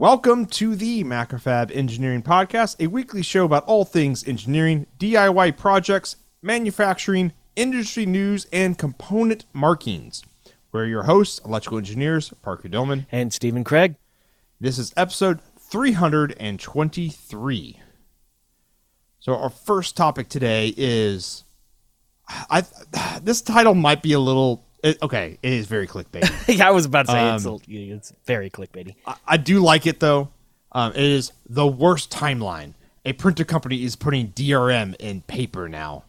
Welcome to the Macrofab Engineering Podcast, a weekly show about all things engineering, DIY projects, manufacturing, industry news, and component markings. We're your hosts, electrical engineers Parker Dillmann. And Stephen Kraig. This is episode 323. So our first topic today is I this title might be a little it, okay, it is very clickbait. yeah, I was about to say it's, a- it's very clickbaity. I, I do like it though. Um, it is the worst timeline. A printer company is putting DRM in paper now,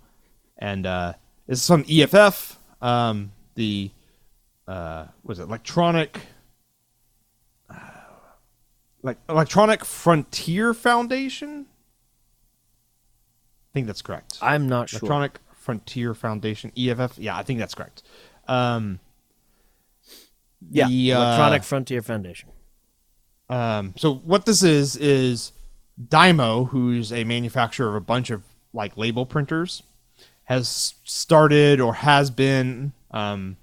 and uh, this is from EFF, um, the uh, was it electronic, uh, like Electronic Frontier Foundation. I think that's correct. I'm not sure. Electronic Frontier Foundation, EFF. Yeah, I think that's correct. Um, yeah, the, uh, Electronic Frontier Foundation. Um, so what this is is Dymo, who's a manufacturer of a bunch of like label printers, has started or has been um,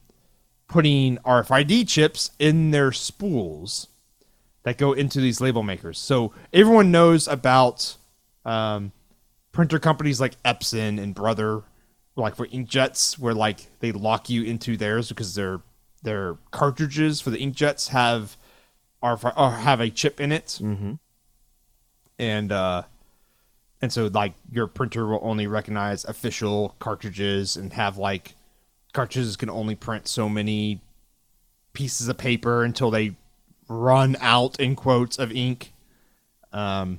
putting RFID chips in their spools that go into these label makers. So everyone knows about um, printer companies like Epson and Brother, like for inkjets, where like they lock you into theirs because their their cartridges for the inkjets have or have a chip in it, Mm-hmm. and uh, and so like your printer will only recognize official cartridges and have like cartridges can only print so many pieces of paper until they run out in quotes of ink. Um,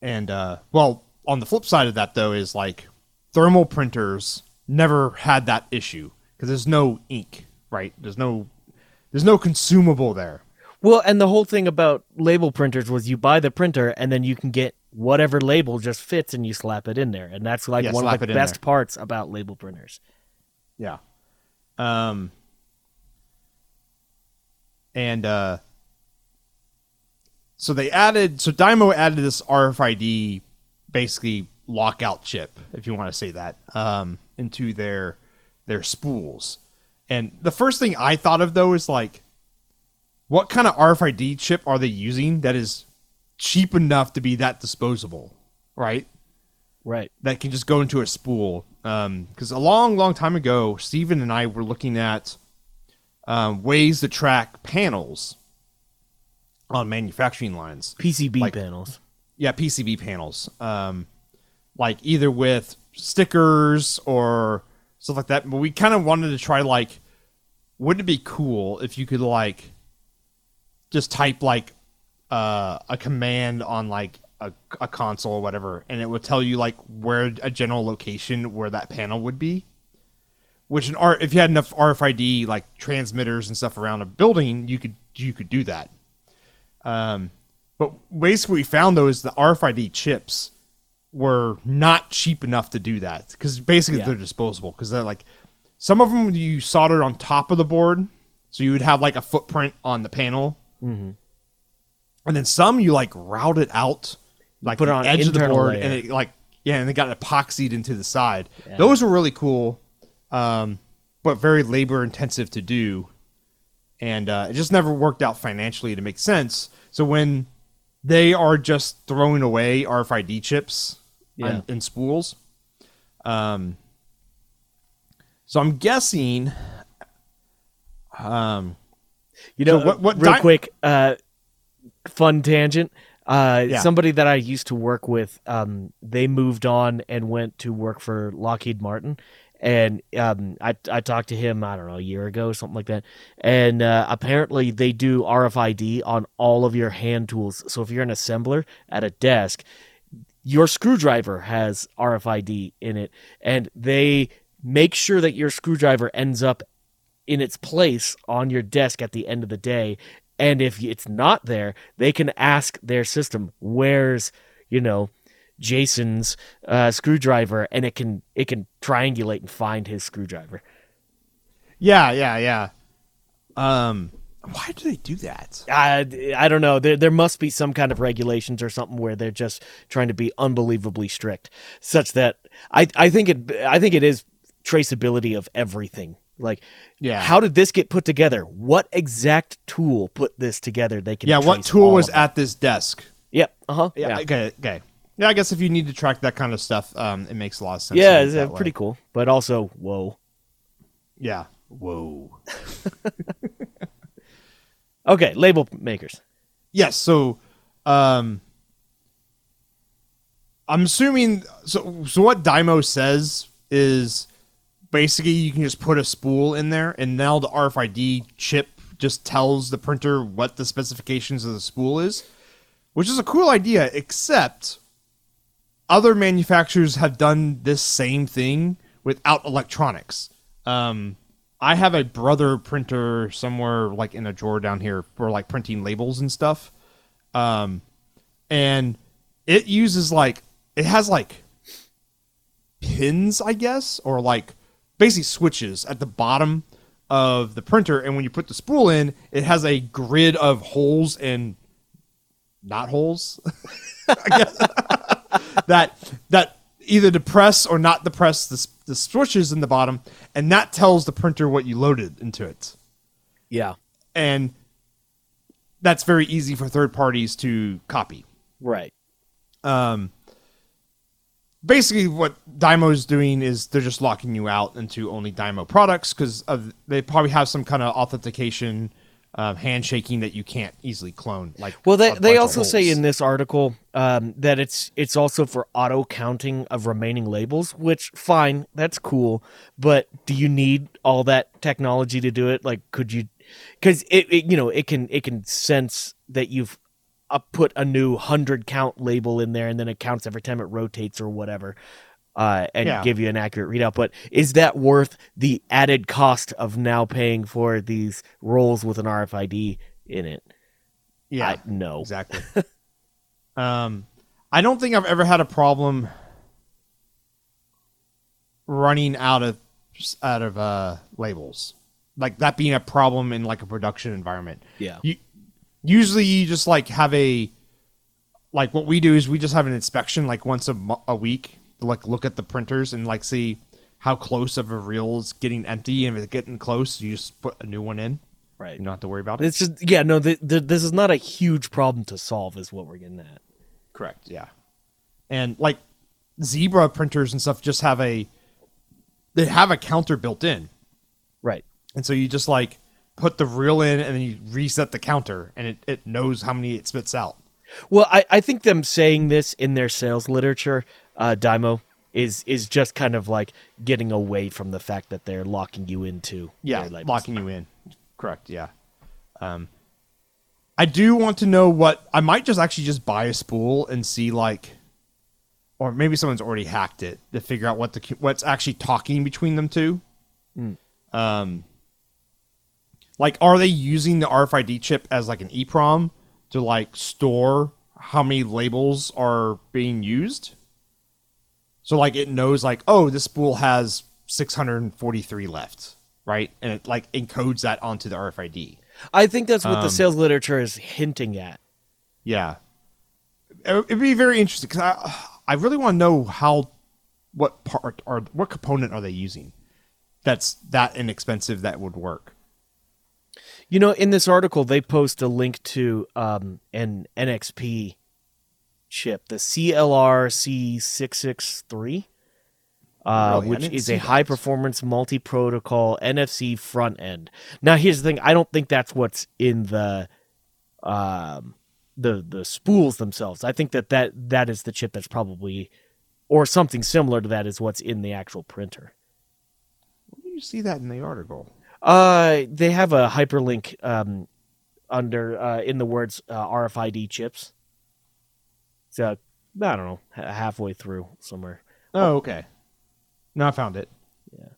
and uh, well, on the flip side of that though is like thermal printers never had that issue because there's no ink, right? There's no there's no consumable there. Well, and the whole thing about label printers was you buy the printer and then you can get whatever label just fits and you slap it in there. And that's like Yeah, one of the best there. parts about label printers. Yeah. Um and uh so they added so Dymo added this RFID basically lockout chip, if you want to say that, um, into their their spools. And the first thing I thought of though is like what kind of RFID chip are they using that is cheap enough to be that disposable, right? Right. that can just go into a spool. Because a long, long time ago, Stephen and I were looking at um, ways to track panels on manufacturing lines. PCB Like- panels. Yeah, PCB panels. Um, like either with stickers or stuff like that. But we kind of wanted to try like, wouldn't it be cool if you could like just type like uh, a command on like a, a console or whatever, and it would tell you like where a general location where that panel would be. Which an R if you had enough RFID like transmitters and stuff around a building, you could you could do that. Um, but basically, what we found though is the RFID chips were not cheap enough to do that because basically Yeah. they're disposable because they're like some of them you soldered on top of the board, so you would have like a footprint on the panel, Mm-hmm. and then some you like routed out, like put it on edge of the board, layer. and it like yeah, and they got epoxied into the side. Yeah. Those were really cool, um, but very labor intensive to do, and uh, it just never worked out financially to make sense. So when they are just throwing away RFID chips Yeah. and, and spools, um, so I'm guessing, um, You know, So what- what real di- quick, uh, fun tangent. Uh, Yeah. Somebody that I used to work with, um, they moved on and went to work for Lockheed Martin. And um, I, I talked to him, I don't know, a year ago, or something like that. And uh, apparently, they do RFID on all of your hand tools. So if you're an assembler at a desk, your screwdriver has RFID in it, and they make sure that your screwdriver ends up in its place on your desk at the end of the day. And if it's not there, they can ask their system, "Where's you know Jason's uh, screwdriver?" And it can it can triangulate and find his screwdriver. yeah, yeah, yeah. Um, why do they do that? I, I don't know. There there must be some kind of regulations or something where they're just trying to be unbelievably strict, such that I I think it I think it is traceability of everything Like, Yeah. how did this get put together? What exact tool put this together? They can yeah, what tool was at this desk? Yep. Uh huh. Yeah, Yeah. okay, okay. Yeah, I guess if you need to track that kind of stuff, um, it makes a lot of sense. Yeah, to do it it's uh, pretty cool, but also whoa. Yeah. Whoa. Okay, label makers. Yes. So, um, I'm assuming. So, so what Dymo says is basically you can just put a spool in there, and now the RFID chip just tells the printer what the specifications of the spool is, which is a cool idea. Except other manufacturers have done this same thing without electronics. Um, I have a brother printer somewhere like in a drawer down here for like printing labels and stuff. Um, and it uses like it has like pins, I guess, or like basically switches at the bottom of the printer. And when you put the spool in, it has a grid of holes and not holes. I guess that that either depress or not depress the, the switches in the bottom, and that tells the printer what you loaded into it. Yeah. And that's very easy for third parties to copy. Right. Um, basically, what Dymo is doing is they're just locking you out into only Dymo products because they probably have some kind of authentication, uh, handshaking that you can't easily clone. Like, Well, they they also say in this article um, that it's it's also for auto counting of remaining labels, which fine, that's cool. But do you need all that technology to do it? Like, could you? Because it, it you know it can it can sense that you've uh, put a new hundred count label in there, and then it counts every time it rotates or whatever. Uh, and Yeah. give you an accurate readout, but is that worth the added cost of now paying for these rolls with an RFID in it? yeah, I, no. exactly. um, I don't think I've ever had a problem running out of out of uh, labels, like that being a problem in like a production environment. Yeah. You usually you just like have a like what we do is we just have an inspection like once a, a week like look at the printers and like see how close of a reel is getting empty and if it's getting close you just put a new one in Right. you don't have to worry about it It's just yeah, no. The, the, this is not a huge problem to solve, is what we're getting at. Correct. Yeah. And like zebra printers and stuff just have a they have a counter built in. Right. And so you just like put the reel in and then you reset the counter and it, it knows how many it spits out. Well, I, I think them saying this in their sales literature, uh, Dymo, is is just kind of like getting away from the fact that they're locking you into Yeah, locking you in. Correct, yeah. Um I do want to know what I might just actually just buy a spool and see like or maybe someone's already hacked it to figure out what the what's actually talking between them two. Um like are they using the RFID chip as like an EEPROM to like store how many labels are being used? So like it knows like oh this spool has 643 left, right? And it like encodes that onto the RFID. I think that's what Um, the sales literature is hinting at. Yeah, It- it'd be very interesting because I I really want to know how what part or what component are they using that's that inexpensive that would work. You know, in this article, they post a link to um, an NXP chip, the CLR C663, uh, Really? Which is a high performance multi protocol NFC front end. Now, here's the thing I don't think that's what's in the. Um, the the spools themselves. I think that, that that is the chip that's probably or something similar to that is what's in the actual printer. Where do you see that in the article? Uh, they have a hyperlink um, under uh, in the words uh, RFID chips. So I don't know, halfway through somewhere. Oh, oh, okay. No, I found it. Yeah.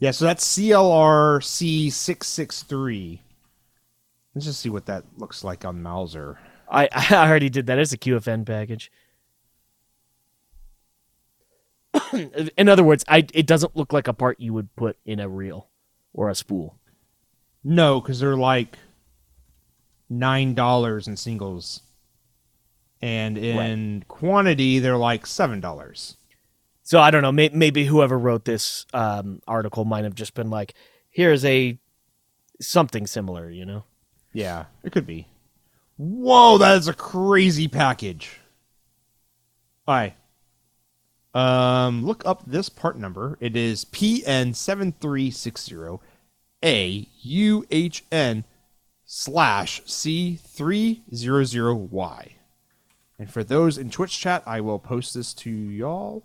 Yeah, so that's CLR C663. Let's just see what that looks like on Mouser. I I already did that. It's a QFN package. in other words, I it doesn't look like a part you would put in a reel or a spool. No, because they're like nine dollars in singles, and in quantity they're like seven dollars. So I don't know. May, maybe whoever wrote this um, article might have just been like, "Here's a something similar," you know. Yeah, it could be. Whoa, that is a crazy package. All right. Um, look up this part number. It is PN7360 AUHN slash C300Y. And for those in Twitch chat, I will post this to y'all.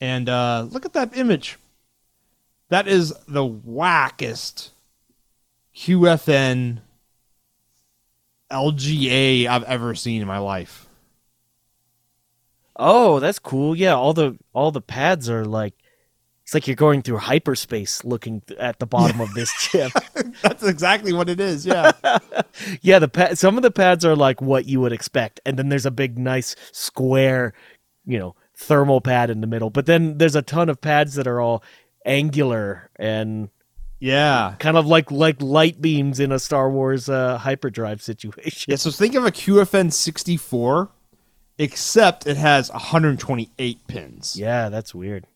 And uh, look at that image. That is the wackest QFN LGA I've ever seen in my life. Oh, that's cool. Yeah, all the all the pads are like it's like you're going through hyperspace looking at the bottom of this chip. That's exactly what it is. Yeah. yeah, the pad, some of the pads are like what you would expect, and then there's a big, nice square, you know, thermal pad in the middle. But then there's a ton of pads that are all angular and yeah. kind of like like light beams in a Star Wars uh, hyperdrive situation. Yeah. So think of a QFN 64, except it has 128 pins. Yeah, that's weird.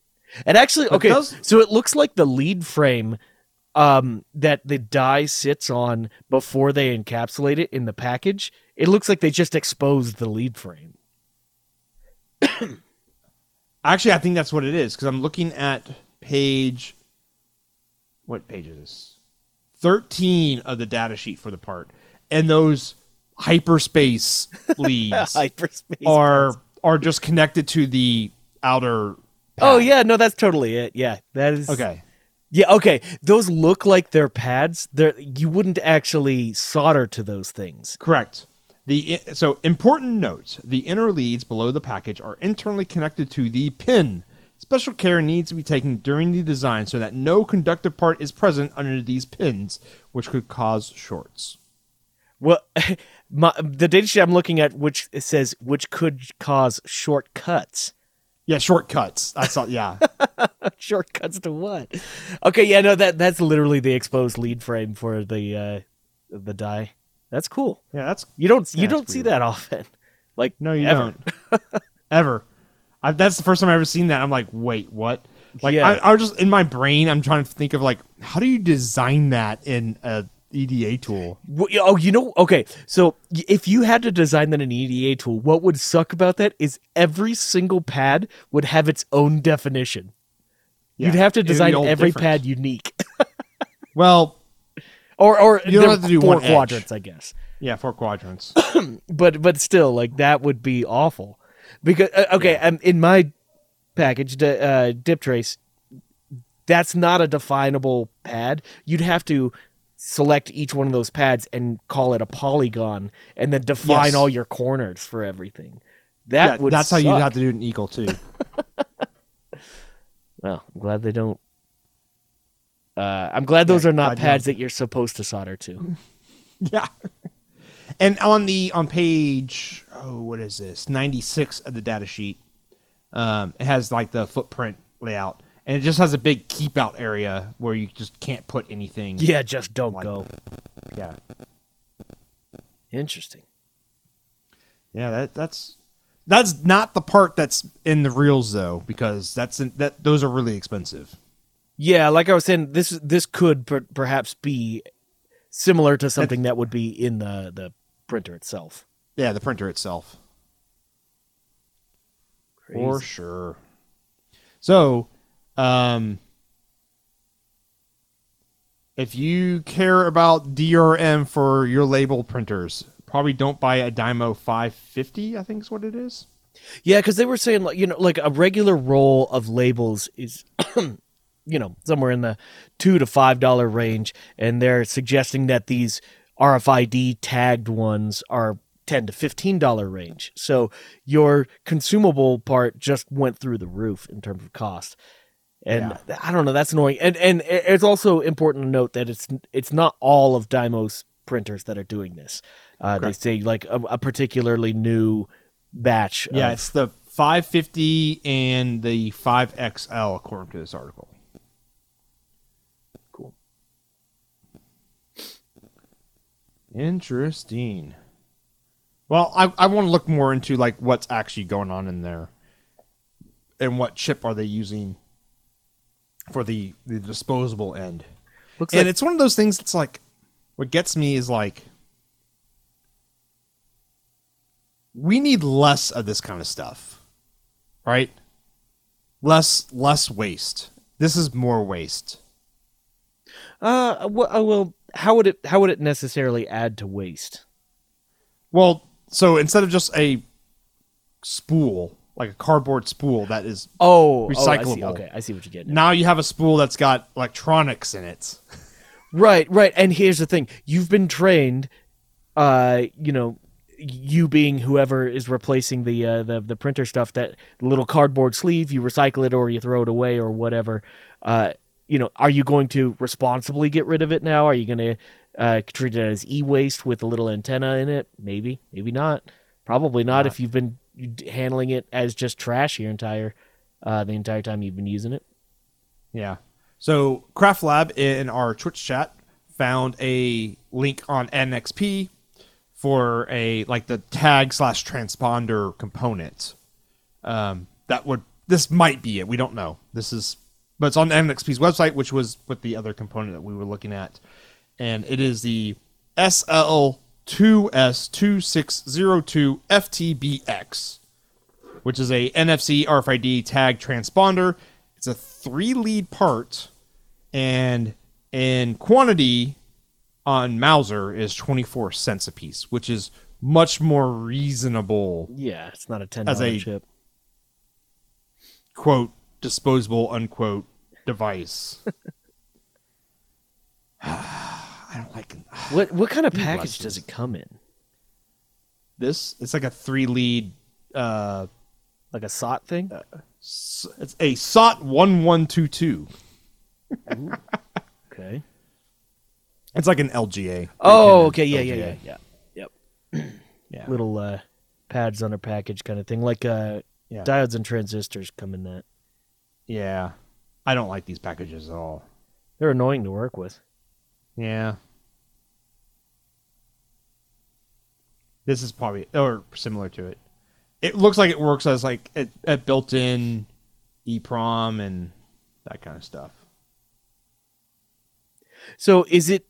And actually, okay, those- so it looks like the lead frame um, that the die sits on before they encapsulate it in the package. It looks like they just exposed the lead frame. Actually, I think that's what it is because I'm looking at page. What page is this? 13 of the data sheet for the part. And those hyperspace leads Hyperspace. are are just connected to the outer. Oh yeah, no, that's totally it. Yeah, that is Okay. Yeah, okay. Those look like they're pads. They're you wouldn't actually solder to those things. Correct. The so important note: the inner leads below the package are internally connected to the pin. Special care needs to be taken during the design so that no conductive part is present under these pins, which could cause shorts. Well, my, the data sheet I'm looking at, which says which could cause shortcuts. Yeah, shortcuts. I saw. Yeah, Shortcuts to what? Okay, yeah, no, that that's literally the exposed lead frame for the uh the die. That's cool. yeah. That's You don't you don't see weird. that often. Like no, you ever. don't ever. I, that's the first time I've ever seen that. I'm like, wait, what? Like, Yeah. I, I was just in my brain. I'm trying to think of like, how do you design that in a EDA tool? Oh, you know, okay. So if you had to design that in an EDA tool, what would suck about that is every single pad would have its own definition. You'd have to design every different. pad unique, Well, or or You don't have to do four one edge. quadrants, I guess. yeah, four quadrants. But but still, like that would be awful. Because uh, okay, um, in my package, uh, DipTrace, that's not a definable pad. You'd have to select each one of those pads and call it a polygon, and then define Yes. all your corners for everything. That yeah, would that's how you suck. have to do it in Eagle too. Well, I'm glad they don't. Uh, I'm glad those Yeah, are not pads that you're supposed to solder to. yeah. And on the on page oh what is this ninety six of the data sheet, um, it has like the footprint layout, and it just has a big keep out area where you just can't put anything. yeah, just don't Like- go. yeah, Interesting. yeah. That that's that's not the part that's in the reels though, because that's in, that those are really expensive. Yeah, like I was saying, this this could per- perhaps be similar to something that would be in the the printer itself. Yeah, the printer itself. For sure. So, um, if you care about DRM for your label printers, probably don't buy a Dymo 550. I think is what it is. Yeah, because they were saying like you know like a regular roll of labels is. you know somewhere in the two to five dollar range and they're suggesting that these rfid tagged ones are 10 to 15 dollar range so your consumable part just went through the roof in terms of cost and i don't know that's annoying and and it's also important to note that it's it's not all of dymo's printers that are doing this uh, they say like a, a particularly new batch Yeah, of- it's the 550 and the 5XL, according to this article. Cool. Interesting. Well, I, I want to look more into like what's actually going on in there. and what chip are they using for the the disposable end. Looks and like it's one of those things that's like what gets me is like we need less of this kind of stuff right less less waste this is more waste uh well, uh, well how would it how would it necessarily add to waste? well so instead of just a spool like a cardboard spool that is Oh, oh, I. Recyclable. Okay, I see what you're getting. at. now you have a spool that's got electronics in it Right, right. And here's the thing: you've been trained, uh, you know, you being whoever is replacing the uh, the the printer stuff, that little cardboard sleeve, you recycle it or you throw it away or whatever. Uh, you know, are you going to responsibly get rid of it now? Are you going to uh, treat it as e-waste with a little antenna in it? Maybe, maybe not. Probably not, if you've been handling it as just trash your entire uh, the entire time you've been using it. Yeah. So Craft Lab in our Twitch chat found a link on NXP for a like the tag slash transponder component. Um, that would this might be it. We don't know. This is but it's on NXP's website, which was with the other component that we were looking at, and it is the SL 2S2602FTBX, which is a NFC RFID tag transponder. It's a three lead part, and in quantity on Mouser is 24 cents a piece, which is much more reasonable. Yeah, it's not a $10 as a, chip. Quote, disposable, unquote, device. I don't like What what kind of package lessons. does it come in? this. It's like a three lead. Uh, Like a SOT thing? s- it's a SOT 1122. Okay. It's like an LGA. Oh, okay. Yeah, yeah, yeah, yeah. Yep. Yeah. Little uh, pads on a package kind of thing, like uh, Yeah. diodes and transistors come in that. Yeah. I don't like these packages at all. They're annoying to work with. Yeah. This is probably or similar to it. It looks like it works as like a, a built-in EEPROM and that kind of stuff. So, is it?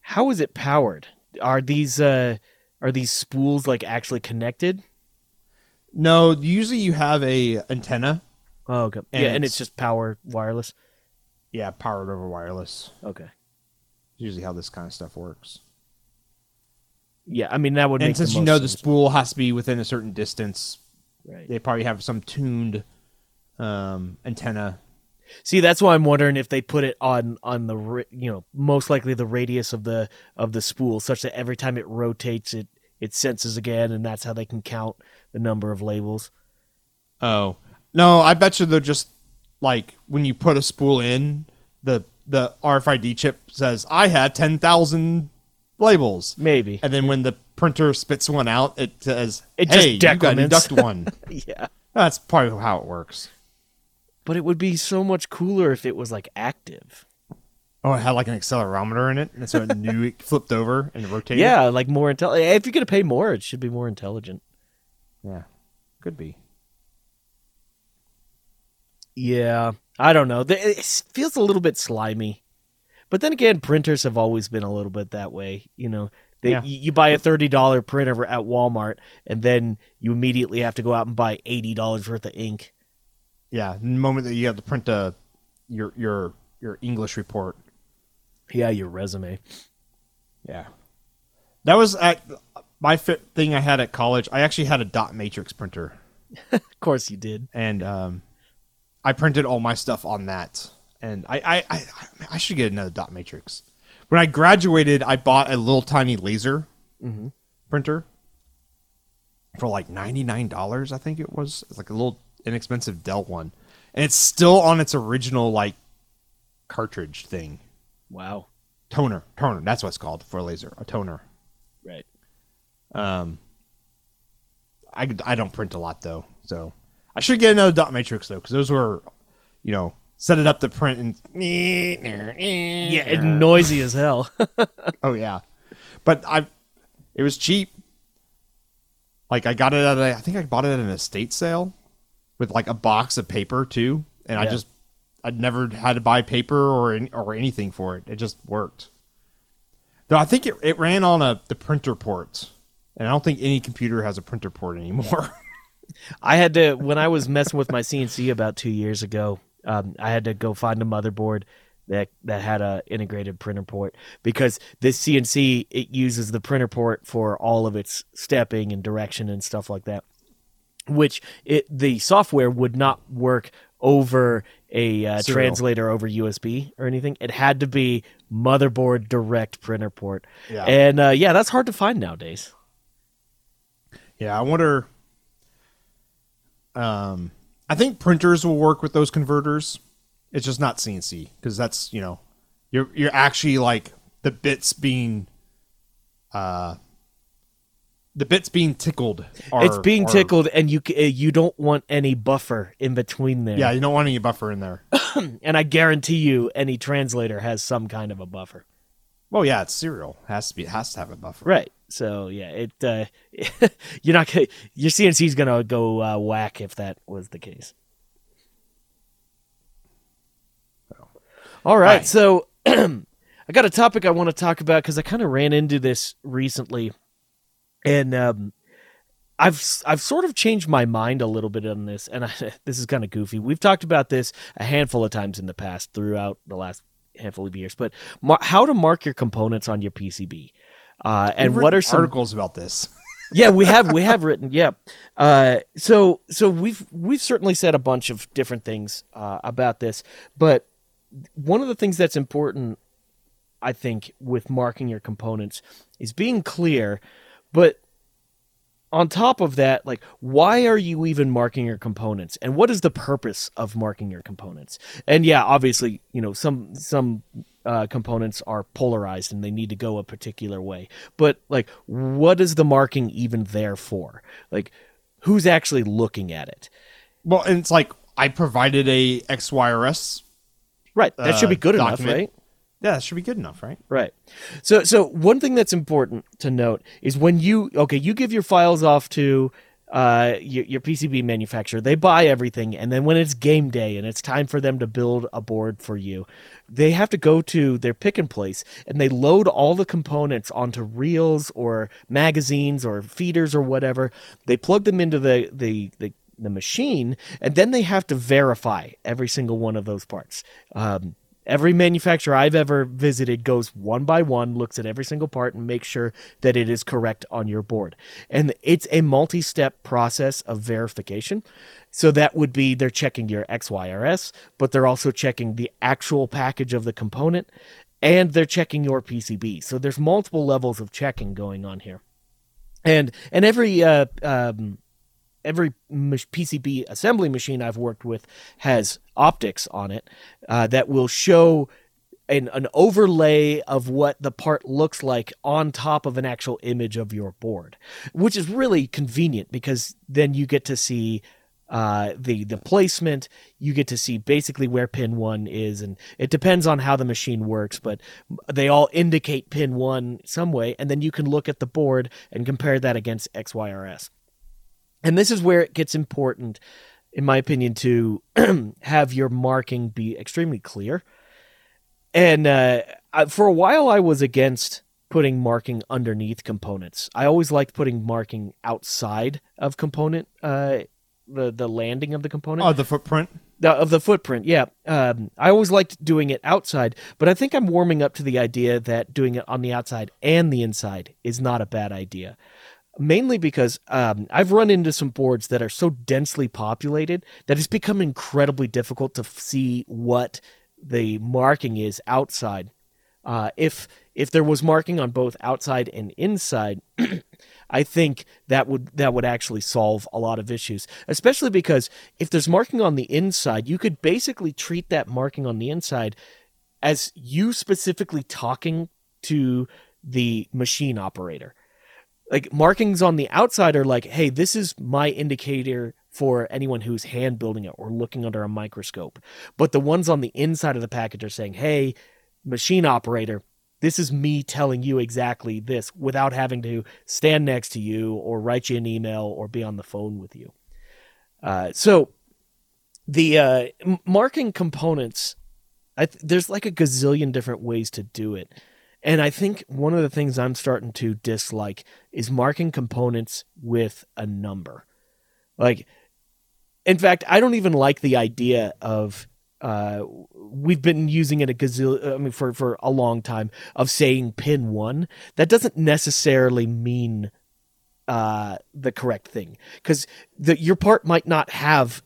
How is it powered? Are these uh, are these spools like actually connected? No, usually you have a antenna. Oh, okay. And yeah, and it's- it's just power wireless. Yeah, powered over wireless. Okay. Usually how this kind of stuff works. Yeah, I mean that would and make the since you most know the spool has to be within a certain distance, Right. they probably have some tuned um, antenna. See, that's why I'm wondering if they put it on on the you know most likely the radius of the of the spool, such that every time it rotates, it it senses again, and that's how they can count the number of labels. Oh no, I bet you they're just like when you put a spool in, the the RFID chip says I had ten thousand labels, Maybe. and then when the printer spits one out, it says, It just "Hey, you got to decrements." one." yeah. That's probably how it works. But it would be so much cooler if it was like active. Oh, it had like an accelerometer in it, and so it knew it flipped over and rotated. Yeah, like more intelligent. Eh, if you're gonna pay more, it should be more intelligent. yeah, could be. Yeah, I don't know. It feels a little bit slimy. But then again, printers have always been a little bit that way. You know, they, Yeah. you, buy a thirty dollar printer at Walmart, and then you immediately have to go out and buy eighty dollars worth of ink. Yeah, the moment that you have to print a your your your English report. Yeah, your resume. Yeah, that was at my thing I had at college. I actually had a dot matrix printer, Of course, you did. and um, I printed all my stuff on that. And I I, I I should get another dot matrix. When I graduated, I bought a little tiny laser Mhm. printer for like ninety nine dollars. I think it was. It's like a little inexpensive Dell one, and it's still on its original like cartridge thing. Wow. Toner, toner. That's what it's called for a laser. A toner. Right. Um, I, I don't print a lot though, so I should get another dot matrix though, because those were, you know, set it up to print and Yeah, yeah, and noisy as hell. oh yeah, but I, it was cheap. Like I got it at a, I think I bought it at an estate sale, with like a box of paper too, and I just I'd never had to buy paper or any, or anything for it. It just worked. Though I think it, it ran on a the printer port, and I don't think any computer has a printer port anymore. I had to when I was messing with my CNC about two years ago. Um, I had to go find a motherboard that that had a integrated printer port because this CNC it uses the printer port for all of its stepping and direction and stuff like that. Which it the software would not work over a uh, translator over USB or anything. It had to be motherboard direct printer port. Yeah. And uh, yeah, that's hard to find nowadays. Yeah, I wonder. Um, I think printers will work with those converters. It's just not CNC because that's you know, you're you're actually like the bits being, uh, the bits being tickled. Are, it's being are- tickled, and you uh, you don't want any buffer in between there. Yeah, you don't want any buffer in there. and I guarantee you, any translator has some kind of a buffer. well, yeah, it's serial. has to be. It has to have a buffer. Right. So yeah, it uh, you're not gonna, your CNC's gonna go uh, whack if that was the case. All right, so I got a topic I want to talk about because I kind of ran into this recently, and um, I've I've sort of changed my mind a little bit on this, and I, this is kind of goofy. We've talked about this a handful of times in the past throughout the last handful of years, but mar- how to mark your components on your PCB. Uh, and what are some articles about this? yeah we have we have written yeah. Uh so so we've we've certainly said a bunch of different things uh, about this but one of the things that's important i think with marking your components is being clear but on top of that like why are you even marking your components? And what is the purpose of marking your components? And yeah obviously you know some some uh, components are polarized and they need to go a particular way but like what is the marking even there for like who's actually looking at it Well, and it's like I provided a XYRS. right that should Uh, be good enough right Yeah, that should be good enough, right? Right. So so one thing that's important to note is when you okay, you give your files off to uh your, your PCB manufacturer. They buy everything and then when it's game day and it's time for them to build a board for you, they have to go to their pick and place and they load all the components onto reels or magazines or feeders or whatever. They plug them into the the the the machine, and then they have to verify every single one of those parts. Um, Every manufacturer I've ever visited goes one by one, looks at every single part, and makes sure that it is correct on your board. And it's a multi step process of verification. So that would be they're checking your XYRS, but they're also checking the actual package of the component and they're checking your PCB. So there's multiple levels of checking going on here. And and every uh, um, every PCB assembly machine I've worked with has optics on it uh, that will show an, an overlay of what the part looks like on top of an actual image of your board, which is really convenient because then you get to see uh, the the placement. You get to see basically where pin one is, and it depends on how the machine works, but they all indicate pin one some way, and then you can look at the board and compare that against XYRS. And this is where it gets important, in my opinion, to have your marking be extremely clear. And uh, I, for a while, I was against putting marking underneath components. I always liked putting marking outside of component, uh, the the landing of the component Oh, the footprint. the, of the footprint. Yeah, um, I always liked doing it outside, but I think I'm warming up to the idea that doing it on the outside and the inside is not a bad idea. Mainly because um, I've run into some boards that are so densely populated that it's become incredibly difficult to f- see what the marking is outside. Uh, if if there was marking on both outside and inside, I think that would that would actually solve a lot of issues, especially because if there's marking on the inside, you could basically treat that marking on the inside as you specifically talking to the machine operator. Like markings on the outside are like, hey, this is my indicator for anyone who's hand building it or looking under a microscope. But the ones on the inside of the package are saying, hey, machine operator, this is me telling you exactly this without having to stand next to you or write you an email or be on the phone with you. Uh, so the uh, marking components th- there's like a gazillion different ways to do it and i think one of the things i'm starting to dislike is marking components with a number. Like in fact i don't even like the idea of uh, we've been using it a gazillion i mean for, for a long time of saying pin one. That doesn't necessarily mean uh, the correct thing. Because your part might not have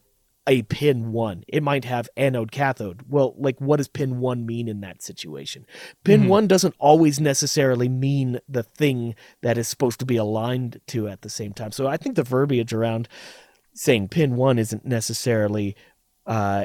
a pin one. It might have anode cathode. Well, like what does pin one mean in that situation? Pin Mhm. one doesn't always necessarily mean the thing that is supposed to be aligned to at the same time. So I think the verbiage around saying pin one isn't necessarily uh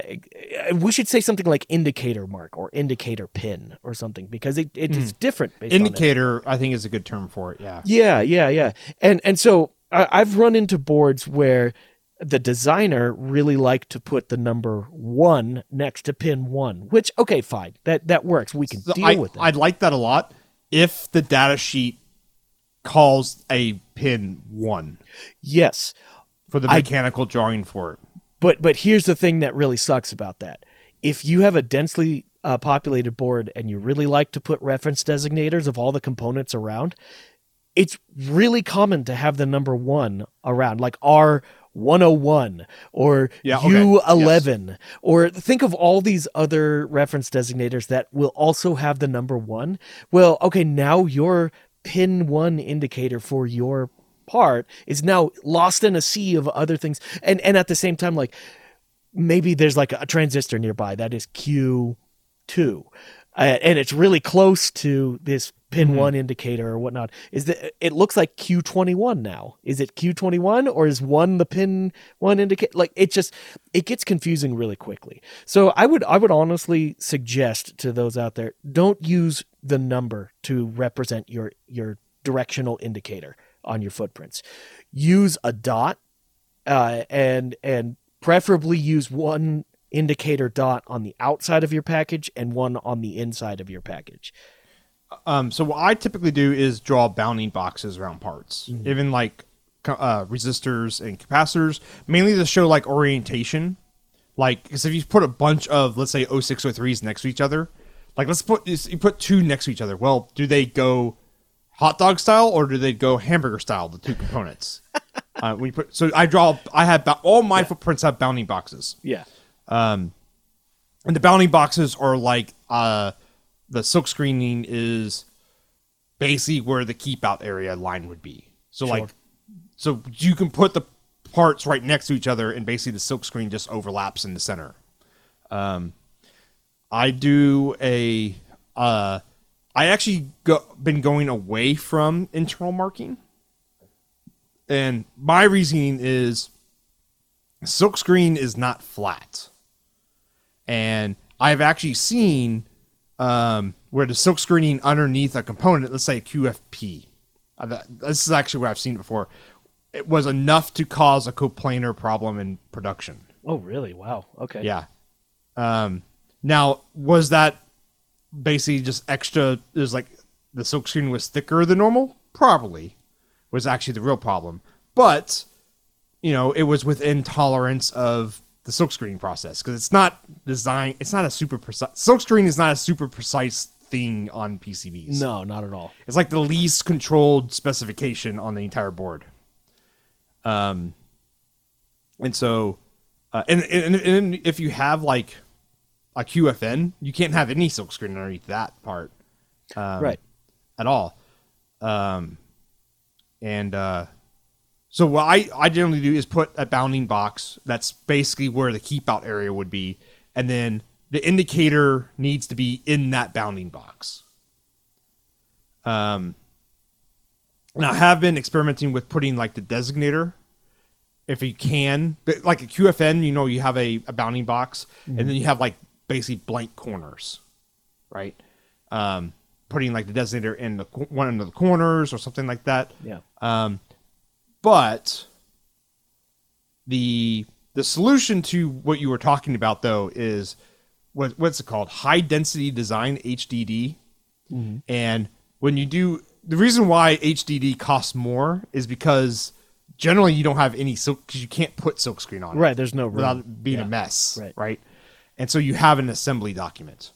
we should say something like indicator mark or indicator pin or something because it, it is different. Indicator, I think, is a good term for it. Yeah. Yeah, yeah, yeah. And and so I, I've run into boards where the designer really liked to put the number one next to pin one, which okay, fine, that that works. We can So deal I, with that. I'd like that a lot if the data sheet calls a pin one yes, for the I- mechanical drawing for it. but but here's the thing that really sucks about that. If you have a densely uh, populated board and you really like to put reference designators of all the components around, it's really common to have the number one around, like R. 101 or Yeah, okay. U11 or think of all these other reference designators that will also have the number 1. Well, okay, now your pin 1 indicator for your part is now lost in a sea of other things and and at the same time like maybe there's like a transistor nearby that is Q2 uh, and it's really close to this pin Mhm. one indicator or whatnot. Is that it looks like Q21 now? Is it Q21 or is one the pin one indicate? Like it just it gets confusing really quickly. So I would I would honestly suggest to those out there don't use the number to represent your your directional indicator on your footprints. Use a dot uh, and and preferably use one indicator dot on the outside of your package and one on the inside of your package. Um, so what I typically do is draw bounding boxes around parts, Mm-hmm. even like uh, resistors and capacitors, mainly to show like orientation. Like, because if you put a bunch of let's say 0603s next to each other, like let's put you put two next to each other. Well, do they go hot dog style or do they go hamburger style? The two components. uh, when you put so I draw I have all my footprints have bounding boxes. Yeah. Um, and the bounding boxes are like uh the silk screening is basically where the keep out area line would be. So like so you can put the parts right next to each other and basically the silk screen just overlaps in the center. Um i do a uh i actually go, been going away from internal marking. And my reasoning is silk screen is not flat. And I've actually seen um, where the silk screening underneath a component, let's say a QFP, uh, this is actually what I've seen before. It was enough to cause a coplanar problem in production. Oh, really? Wow. Okay. Yeah. Um, now, was that basically just extra? Is like the silk screen was thicker than normal? Probably was actually the real problem. But you know, it was within tolerance of the silk screening process because it's not designed. It's not a super precise. Silk screen is not a super precise thing on PCBs. No, not at all. It's like the least controlled specification on the entire board. Um, and so, uh, and, and and if you have like a QFN, you can't have any silk screen underneath that part um, right. at all. Um, and uh, so what I I generally do is put a bounding box. That's basically where the keep out area would be, and then the indicator needs to be in that bounding box. Um, and I have been experimenting with putting like the designator, if you can, but like a QFN. You know, you have a, a bounding box, and then you have like basically blank corners, right? Um, putting like the designator in the one of the corners or something like that. Yeah. Um, but the the solution to what you were talking about though is what what's it called? High density design HDD. And when you do the reason why HDD costs more is because generally you don't have any silk because you can't put silkscreen on it Right, there's no room. without being Yeah. a mess, Right. right? And so you have an assembly document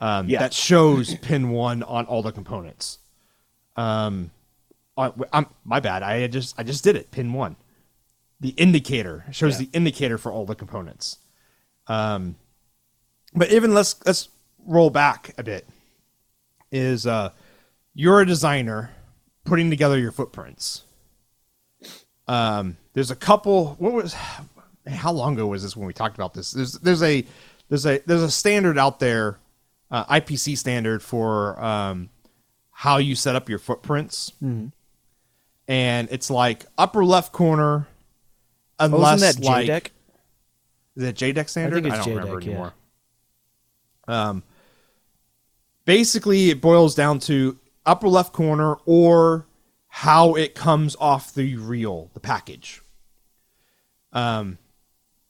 um, Yeah. that shows pin one on all the components. Um, I, I'm, my bad. I just I just did it. Pin one, the indicator shows Yeah. the indicator for all the components. Um, but even let's let's roll back a bit. Is uh, you're a designer putting together your footprints. Um, there's a couple. What was? How long ago was this when we talked about this? There's there's a there's a there's a standard out there, uh, IPC standard for um, how you set up your footprints, and it's like upper left corner, Oh, unless isn't that like JEDEC? is it JEDEC standard? it's don't JEDEC, remember yeah. anymore. Um, basically, it boils down to upper left corner or how it comes off the reel, the package. Um,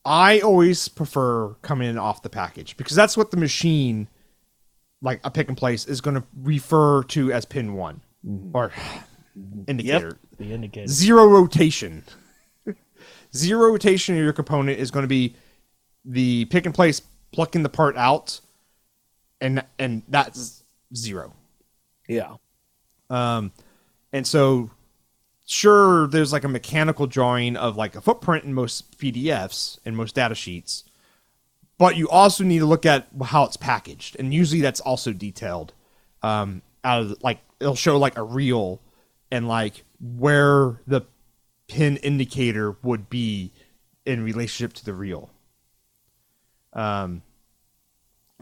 I always prefer coming in off the package because that's what the machine, like a pick and place, is going to refer to as pin one or indicator Yep, the indicator. zero rotation. zero rotation of your component is going to be the pick and place plucking the part out, and and that's zero. Yeah. Um, and so, sure, there's like a mechanical drawing of like a footprint in most PDFs and most data sheets, but you also need to look at how it's packaged, and usually that's also detailed. Um, out of like it'll show like a reel and like where the pin indicator would be in relationship to the reel. Um,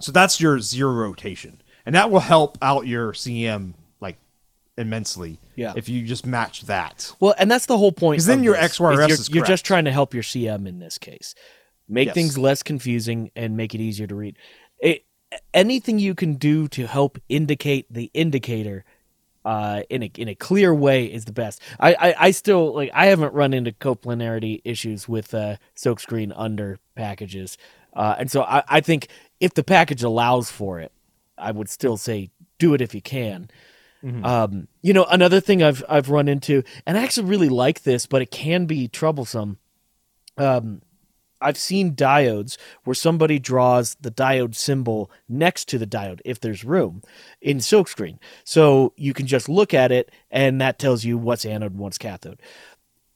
so that's your zero rotation, and that will help out your CM like immensely. Yeah. if you just match that. Well, and that's the whole point. 'Cause then your this, XYRS you're, is you're just trying to help your CM in this case, make Yes. things less confusing and make it easier to read. It, anything you can do to help indicate the indicator uh, in a in a clear way is the best. I, I, I still like I haven't run into coplanarity issues with uh, silkscreen under packages, uh, and so I, I think if the package allows for it, I would still say do it if you can. Um, you know, another thing I've I've run into, and I actually really like this, but it can be troublesome. Um, I've seen diodes where somebody draws the diode symbol next to the diode if there's room in silkscreen, so you can just look at it and that tells you what's anode and what's cathode.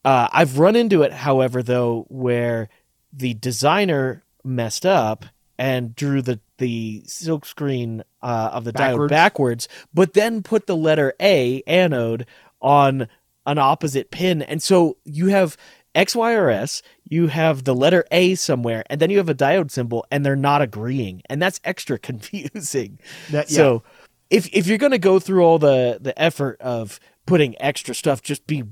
Uh, I've run into it, however, though, where the designer messed up and drew the the silkscreen uh, of the diode Backwards? backwards, but then put the letter A anode on an opposite pin, and so you have X, Y, or S. You have the letter A somewhere, and then you have a diode symbol, and they're not agreeing, and that's extra confusing. That- yeah. So, if if you're going to go through all the the effort of putting extra stuff, just be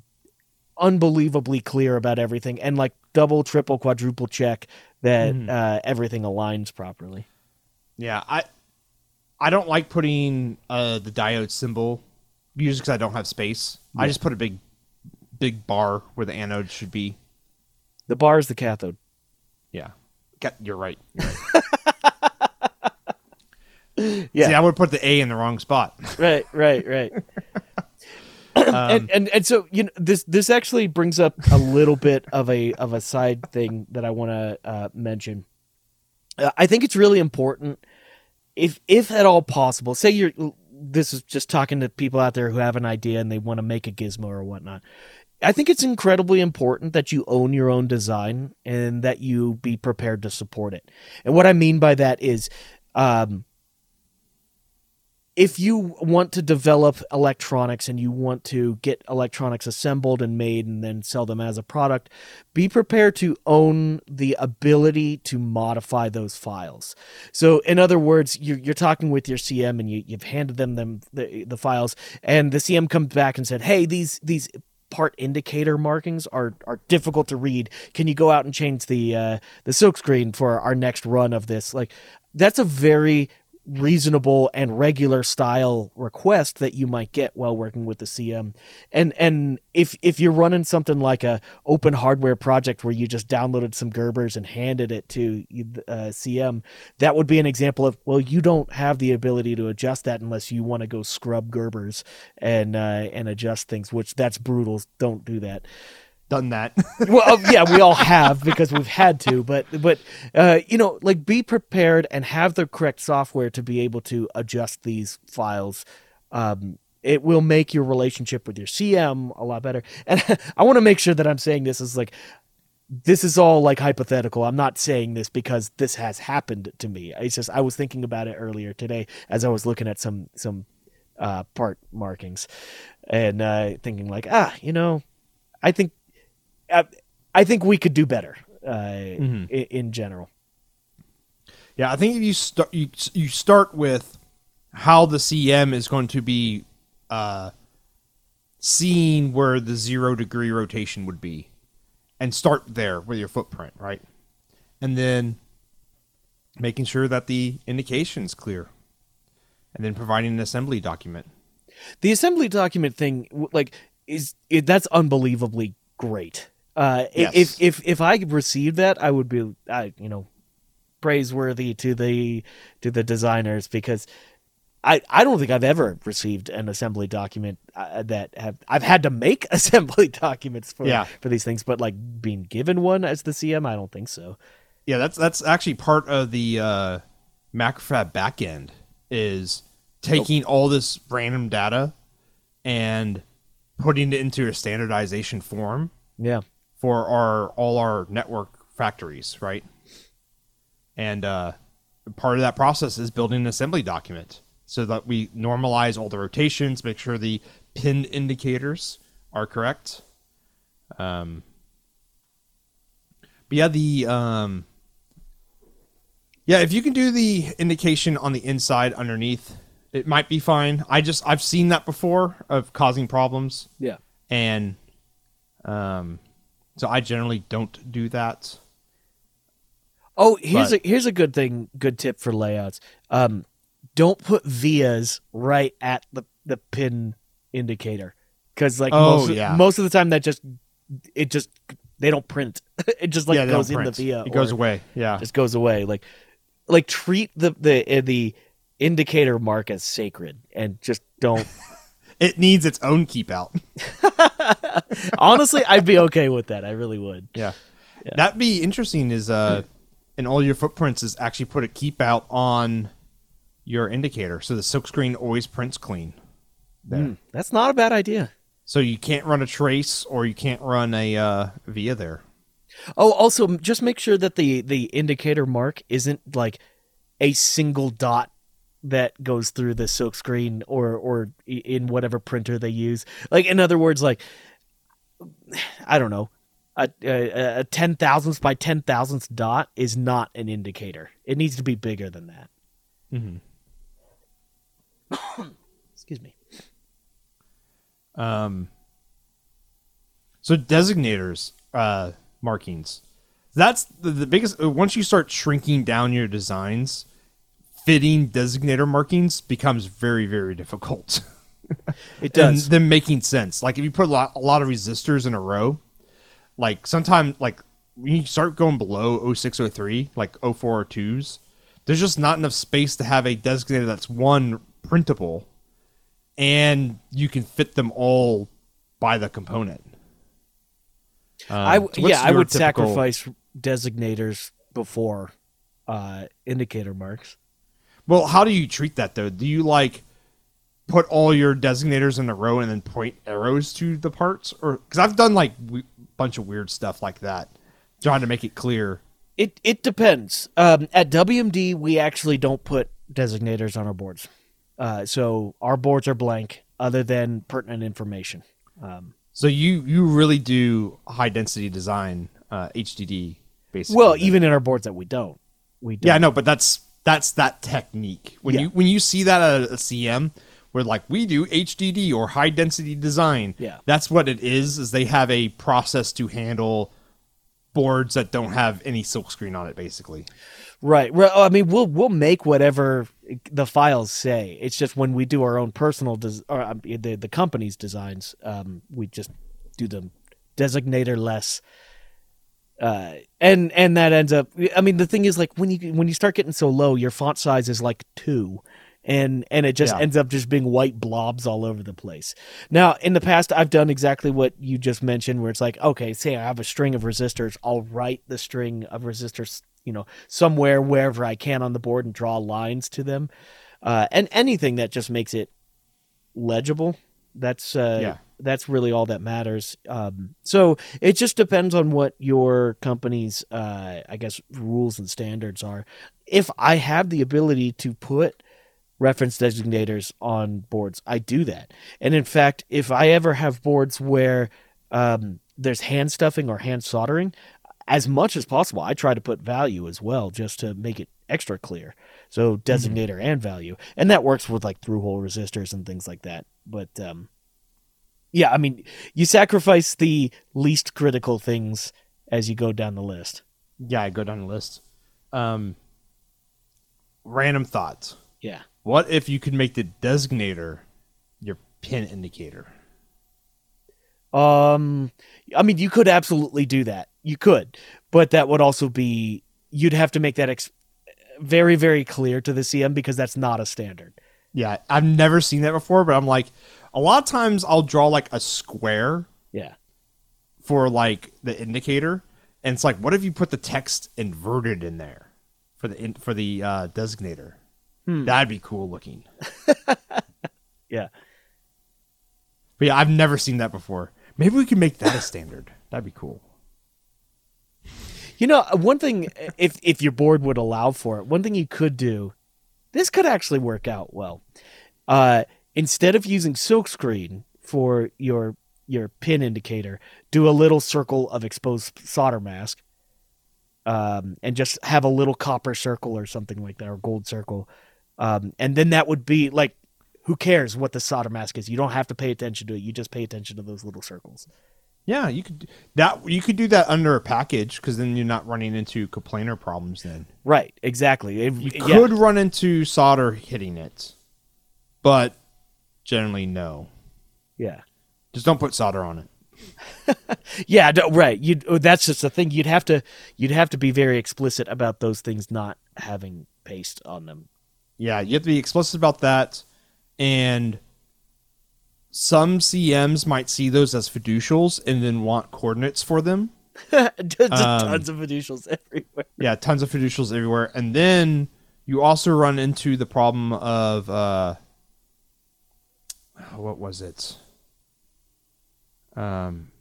unbelievably clear about everything and like double, triple, quadruple check that Mm-hmm. uh, everything aligns properly. Yeah, I I don't like putting uh, the diode symbol usually because I don't have space. I just put a big big bar where the anode should be. The bar is the cathode. Yeah, Got- you're right. Yeah. See, I would put the A in the wrong spot. right, right, right. Um, and, and and so you know this this actually brings up a little bit of a of a side thing that I want to uh, mention. Uh, I think it's really important, if if at all possible. Say you're this is just talking to people out there who have an idea and they want to make a gizmo or whatnot. I think it's incredibly important that you own your own design and that you be prepared to support it. And what I mean by that is, um, if you want to develop electronics and you want to get electronics assembled and made and then sell them as a product, be prepared to own the ability to modify those files. So, in other words, you're, you're talking with your CM and you, you've handed them, them the, the files, and the CM comes back and said, "Hey, these these part indicator markings are are difficult to read. Can you go out and change the uh, the silkscreen for our next run of this?" Like, that's a very reasonable and regular style request that you might get while working with the CM. And and if if you're running something like a open hardware project where you just downloaded some Gerbers and handed it to uh, CM, that would be an example of well, you don't have the ability to adjust that unless you want to go scrub Gerbers and uh, and adjust things, which that's brutal. Don't do that. Done that. well, uh, yeah, we all have because we've had to, but but uh, you know, like be prepared and have the correct software to be able to adjust these files. Um, it will make your relationship with your CM a lot better. And I want to make sure that I'm saying this is like this is all like hypothetical. I'm not saying this because this has happened to me. It's just I was thinking about it earlier today as I was looking at some some uh, part markings and uh, thinking like, ah, you know, I think I, I think we could do better uh, in, in general. Yeah, I think if you start you you start with how the CM is going to be uh, seeing where the zero degree rotation would be, and start there with your footprint, right? And then making sure that the indication is clear, and then providing an assembly document. The assembly document thing, like, is it, that's unbelievably great. Uh, Yes. If if if I received that, I would be, I you know, praiseworthy to the to the designers because I I don't think I've ever received an assembly document uh, that have I've had to make assembly documents for Yeah. for these things, but like being given one as the CM, I don't think so. Yeah, that's that's actually part of the uh, Macrofab backend is taking all this random data and putting it into a standardization form Yeah. For our all our network factories, right? And uh, part of that process is building an assembly document so that we normalize all the rotations, make sure the pin indicators are correct. Um, but yeah, the um, yeah, if you can do the indication on the inside underneath, it might be fine. I just I've seen that before of causing problems Yeah. and um so I generally don't do that. Oh, here's But- a here's a good thing, good tip for layouts. Um, don't put vias right at the the pin indicator because like Oh, most of, yeah. most of the time that just it just they don't print. it just like yeah, goes in the via. It goes away. Yeah. Just goes away. Like like treat the the uh, the indicator mark as sacred and just don't. It needs its own keep out. Honestly, I'd be okay with that. I really would. Yeah. That'd be interesting is uh in all your footprints is actually put a keep out on your indicator so the silkscreen always prints clean. There. Mm, that's not a bad idea. So you can't run a trace or you can't run a uh, via there. Oh, also just make sure that the the indicator mark isn't like a single dot that goes through the silk screen or or in whatever printer they use. Like in other words, like I don't know, a a, a ten thousandths by ten thousandths dot is not an indicator. It needs to be bigger than that. Mm-hmm. Excuse me. Um, so designators, uh, markings. That's the, the biggest. uh, Once you start shrinking down your designs, fitting designator markings becomes very, very difficult. It and does. them making sense. Like if you put a lot, a lot of resistors in a row, like sometimes like when you start going below 0603, like 0402s, there's just not enough space to have a designator that's one printable and you can fit them all by the component. Um, I so yeah, I would typical- sacrifice designators before uh, indicator marks. Well, how do you treat that though? Do you like put all your designators in a row and then point arrows to the parts, or because I've done like a bunch of weird stuff like that, trying to make it clear. It it depends. Um, at WMD, we actually don't put designators on our boards, uh, so our boards are blank, other than pertinent information. Um, So you you really do high density design, uh, HDD basically. well, even in our boards that we don't, we don't. yeah, no, but that's that's that technique. When Yeah. you when you see that at a CM, where like we do HDD or high density design, Yeah. that's what it is. Is they have a process to handle boards that don't have any silkscreen on it, basically. Right. Well, I mean, we'll we'll make whatever the files say. It's just when we do our own personal des- or um, the the company's designs, um, we just do them designator less. Uh, and and that ends up. I mean, the thing is, like when you when you start getting so low, your font size is like two, and and it just Yeah. ends up just being white blobs all over the place. Now, in the past, I've done exactly what you just mentioned, where it's like, okay, say I have a string of resistors, I'll write the string of resistors, you know, somewhere wherever I can on the board and draw lines to them, uh, and anything that just makes it legible. That's uh, Yeah. That's really all that matters. Um, so it just depends on what your company's, uh, I guess, rules and standards are. If I have the ability to put reference designators on boards, I do that. And in fact, if I ever have boards where um, there's hand stuffing or hand soldering, as much as possible, I try to put value as well, just to make it extra clear. So designator and value, and that works with like through hole resistors and things like that. But um, yeah, I mean, you sacrifice the least critical things as you go down the list. Yeah, I go down the list. Um, random thoughts. Yeah. What if you could make the designator your pin indicator? Um, I mean, you could absolutely do that. You could, but that would also be you'd have to make that ex- very, very clear to the CM because that's not a standard. Yeah, I've never seen that before, but I'm like, a lot of times I'll draw like a square Yeah. for like the indicator, and it's like, what if you put the text inverted in there for the in, for the uh, designator? Hmm. That'd be cool looking. Yeah. But yeah, I've never seen that before. Maybe we can make that a standard. That'd be cool. You know, uh, one thing if if your board would allow for it, one thing you could do, this could actually work out well. Uh, instead of using silkscreen for your your pin indicator, do a little circle of exposed solder mask, um, and just have a little copper circle or something like that, or gold circle, um, and then that would be like, who cares what the solder mask is? You don't have to pay attention to it. You just pay attention to those little circles. Yeah, you could that you could do that under a package because then you're not running into coplanar problems. Then Right, exactly. It- you yeah. could run into solder hitting it, but generally no. yeah. Just don't put solder on it. Yeah, no, right. You that's just the thing. You'd have to you'd have to be very explicit about those things not having paste on them. Yeah, you have to be explicit about that, and some CMs might see those as fiducials and then want coordinates for them. Um, tons of fiducials everywhere. Yeah, tons of fiducials everywhere, and then you also run into the problem of uh, what was it? Um,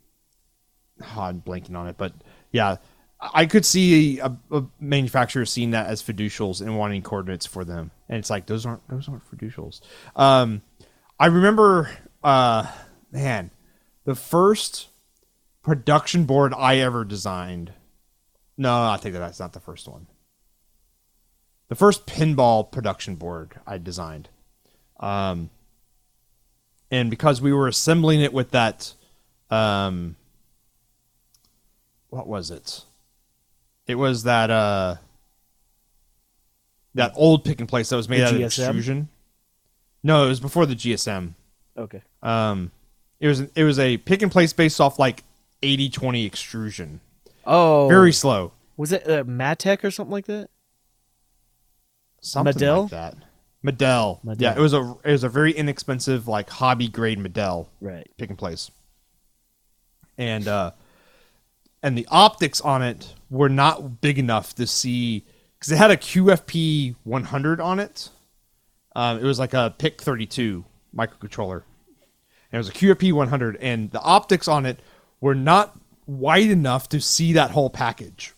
oh, I'm blanking on it, but yeah, I could see a, a manufacturer seeing that as fiducials and wanting coordinates for them, and it's like those aren't those aren't fiducials. Um, I remember, uh, man, the first production board I ever designed. No, I think that that's not the first one. The first pinball production board I designed. Um, and because we were assembling it with that, um, what was it? It was that uh, that old pick and place that was made The out of extrusion. No, it was before the GSM. Okay. Um, it was it was a pick and place based off like 80-20 extrusion. Oh, Very slow. was it uh, Matec or something like that? Something Madell? like that. Madell. Madell. Yeah, it was a it was a very inexpensive like hobby grade Madell Right. pick and place. And uh and the optics on it were not big enough to see because it had a QFP 100 on it. Um, it was like a PIC 32 microcontroller. And it was a QFP 100, and the optics on it were not wide enough to see that whole package,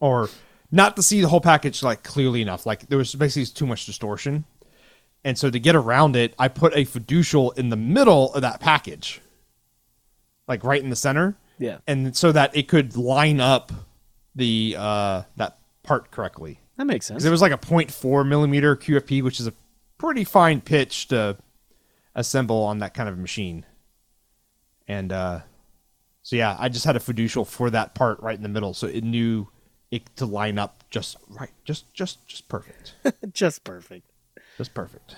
or not to see the whole package like clearly enough. Like there was basically too much distortion, and so to get around it, I put a fiducial in the middle of that package, like right in the center Yeah. and so that it could line up the uh, that part correctly. That makes sense. It was like a 0.4 millimeter QFP, which is a pretty fine pitch to assemble on that kind of machine. And uh, so yeah, I just had a fiducial for that part right in the middle, so it knew it to line up just right, just just just perfect, Just perfect. just perfect.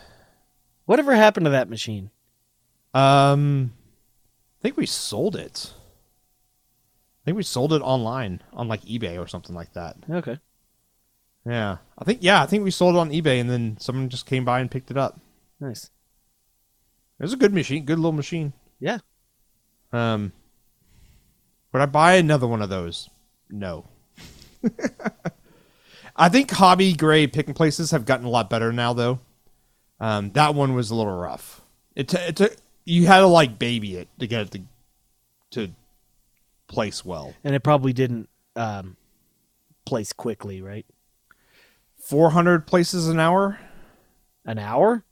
Whatever happened to that machine? Um, I think we sold it. I think we sold it online on like eBay or something like that. Okay. Yeah, I think yeah, I think we sold it on eBay, and then someone just came by and picked it up. Nice. It was a good machine, good little machine. Yeah. Um, would I buy another one of those? No. I think hobby gray picking places have gotten a lot better now, though. Um, that one was a little rough. It, t- it took you had to like baby it to get it to to place well. And it probably didn't um, place quickly, right? Four hundred places an hour. An hour?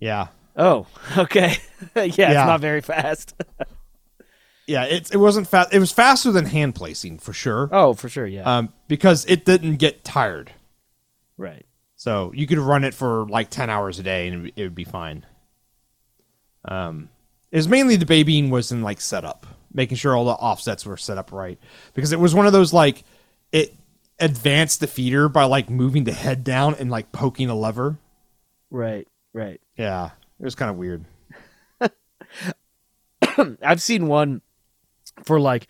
Yeah, Oh, okay. yeah, it's not very fast. Yeah. It it wasn't fast. It was faster than hand placing for sure. oh, for sure, yeah. Um, because it didn't get tired. right. So you could run it for like ten hours a day, and it would be fine. Um, it was mainly the babying was in like setup, making sure all the offsets were set up right, because it was one of those like it advanced the feeder by like moving the head down and like poking a lever. Right, right. Yeah, it was kind of weird. I've seen one for like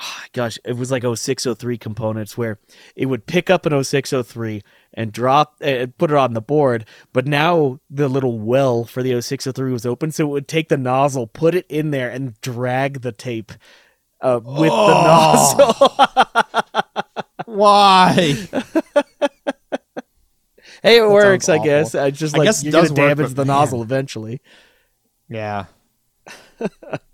ah, gosh, it was like 0603 components where it would pick up an 0603 and drop and put it on the board, but now the little well for the 0603 was open, so it would take the nozzle, put it in there, and drag the tape uh, with the nozzle. Why? hey, it works, I guess. I just I like guess it you're gonna does work, damage the man. nozzle eventually. yeah.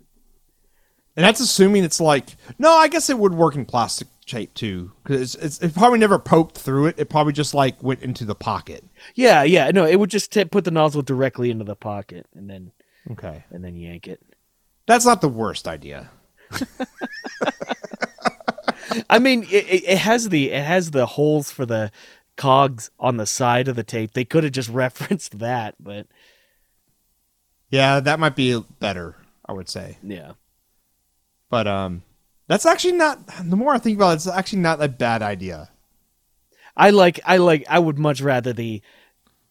And that's assuming it's like no, I guess it would work in plastic shape too, because it's, it's it probably never poked through it. It probably just like went into the pocket. Yeah, yeah. No, it would just t- put the nozzle directly into the pocket and then Okay, and then yank it. that's not the worst idea. I mean, it, it it has the it has the holes for the cogs on the side of the tape. They could have just referenced that, but Yeah, that might be better. I would say, yeah. But um, that's actually not. The more I think about it, it's actually not a bad idea. I like I like I would much rather the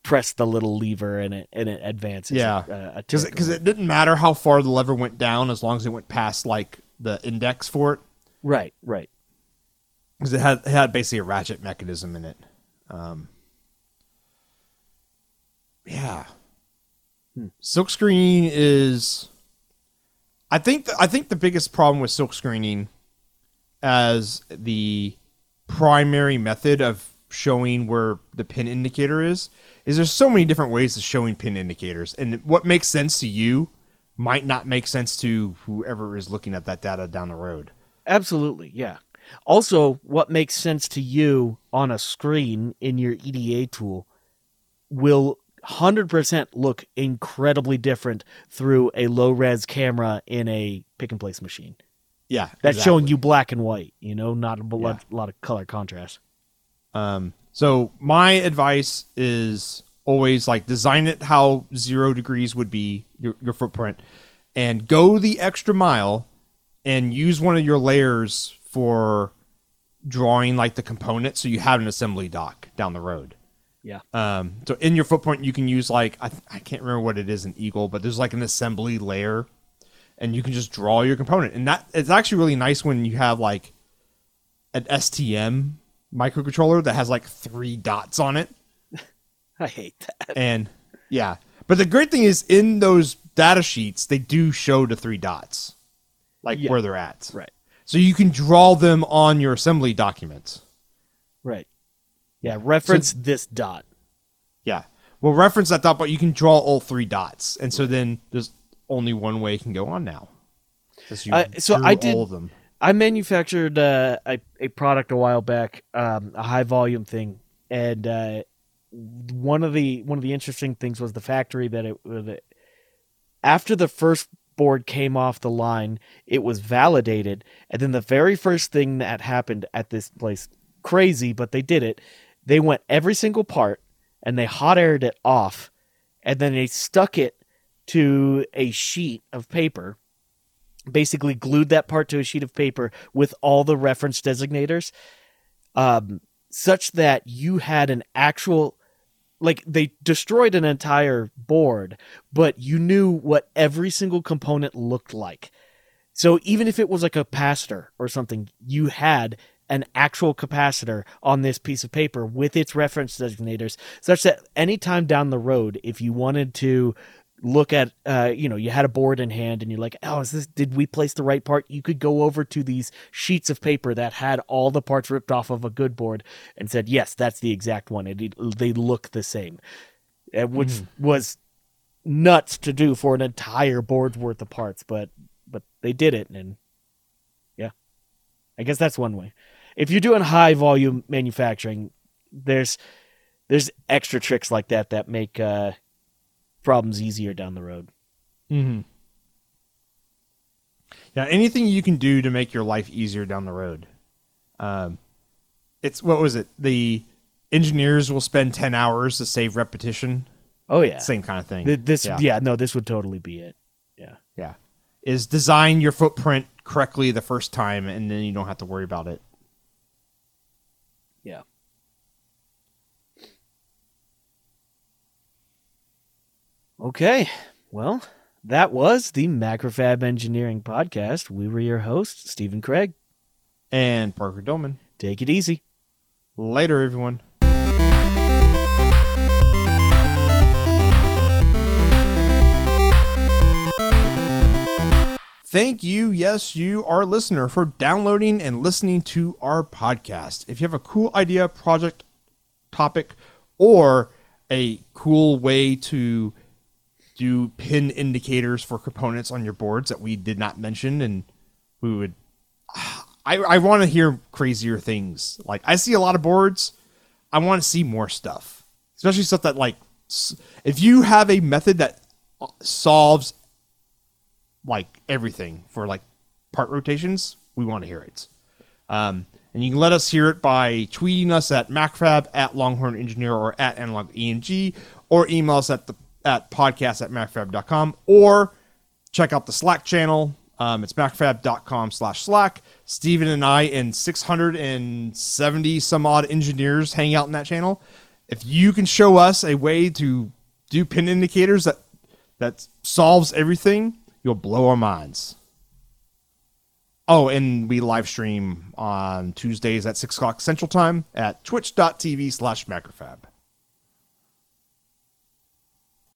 press the little lever and it and it advances. Yeah. Because tick because it didn't matter how far the lever went down as long as it went past like the index for it. right, right. because it had it had basically a ratchet mechanism in it. Um, yeah, silk screening is. I think th- I think the biggest problem with silk screening, as the primary method of showing where the pin indicator is, is there's so many different ways of showing pin indicators, and what makes sense to you might not make sense to whoever is looking at that data down the road. Absolutely, yeah. Also, what makes sense to you on a screen in your EDA tool will 100% look incredibly different through a low res camera in a pick and place machine. Yeah, That's exactly. showing you black and white, you know, not a lot, lot of color contrast. Um, so my advice is always like design it how zero degrees would be your, your footprint, and go the extra mile, and use one of your layers for drawing like the component, so you have an assembly dock down the road. Yeah. Um, so in your footprint, you can use like I, I can't remember what it is in Eagle, but there's like an assembly layer, and you can just draw your component, and that it's actually really nice when you have like an STM microcontroller that has like three dots on it, I hate that. and yeah. But the great thing is in those data sheets, they do show the three dots, like Yeah. where they're at. Right. So you can draw them on your assembly documents. Yeah, reference this dot. Yeah. Well, reference that dot, but you can draw all three dots, and so then there's only one way it can go on now. You Uh, so I did- all of them. I manufactured uh, a a product a while back, um, a high volume thing, and uh, one of the one of the interesting things was the factory that it that after the first board came off the line, it was validated, and then the very first thing that happened at this place, crazy, but they did it. They went every single part and they hot aired it off, and then they stuck it to a sheet of paper basically glued that part to a sheet of paper with all the reference designators um, such that you had an actual like they destroyed an entire board but you knew what every single component looked like. So even if it was like a capacitor or something you had an actual capacitor on this piece of paper with its reference designators, such that anytime down the road, if you wanted to look at uh you know you had a board in hand and you're like oh is this did we place the right part? You could go over to these sheets of paper that had all the parts ripped off of a good board and said yes that's the exact one. It, they look the same. Uh, which mm. was nuts to do for an entire board's worth of parts but but they did it and yeah. I guess that's one way if you're doing high volume manufacturing there's there's extra tricks like that that make uh problems easier down the road. Mm-hmm. Yeah, anything you can do to make your life easier down the road. Um, it's what was it? The engineers will spend ten hours to save repetition. Oh yeah, same kind of thing. This yeah. yeah, no, this would totally be it. Yeah, yeah. Is design your footprint correctly the first time, and then you don't have to worry about it. Yeah. Okay. Well, that was the Macrofab Engineering Podcast. We were your hosts, Stephen Kraig. And Parker Dillmann. Take it easy. Later, everyone. Thank you, yes, you, our listener, for downloading and listening to our podcast. If you have a cool idea, project, topic, or a cool way to do pin indicators for components on your boards that we did not mention, and we would. I, I want to hear crazier things. Like I see a lot of boards. I want to see more stuff, especially stuff that like if you have a method that solves like everything for like part rotations, we want to hear it. Um, and you can let us hear it by tweeting us at MacFab, at Longhorn Engineer, or at Analog ENG, or email us at the at podcast at macfab.com or check out the Slack channel. Um, it's macfab.com slash Slack. Stephen and I and 670 some odd engineers hang out in that channel. If you can show us a way to do pin indicators that that solves everything, you'll blow our minds. Oh, and we live stream on Tuesdays at 6 o'clock Central Time at twitch.tv slash macrofab.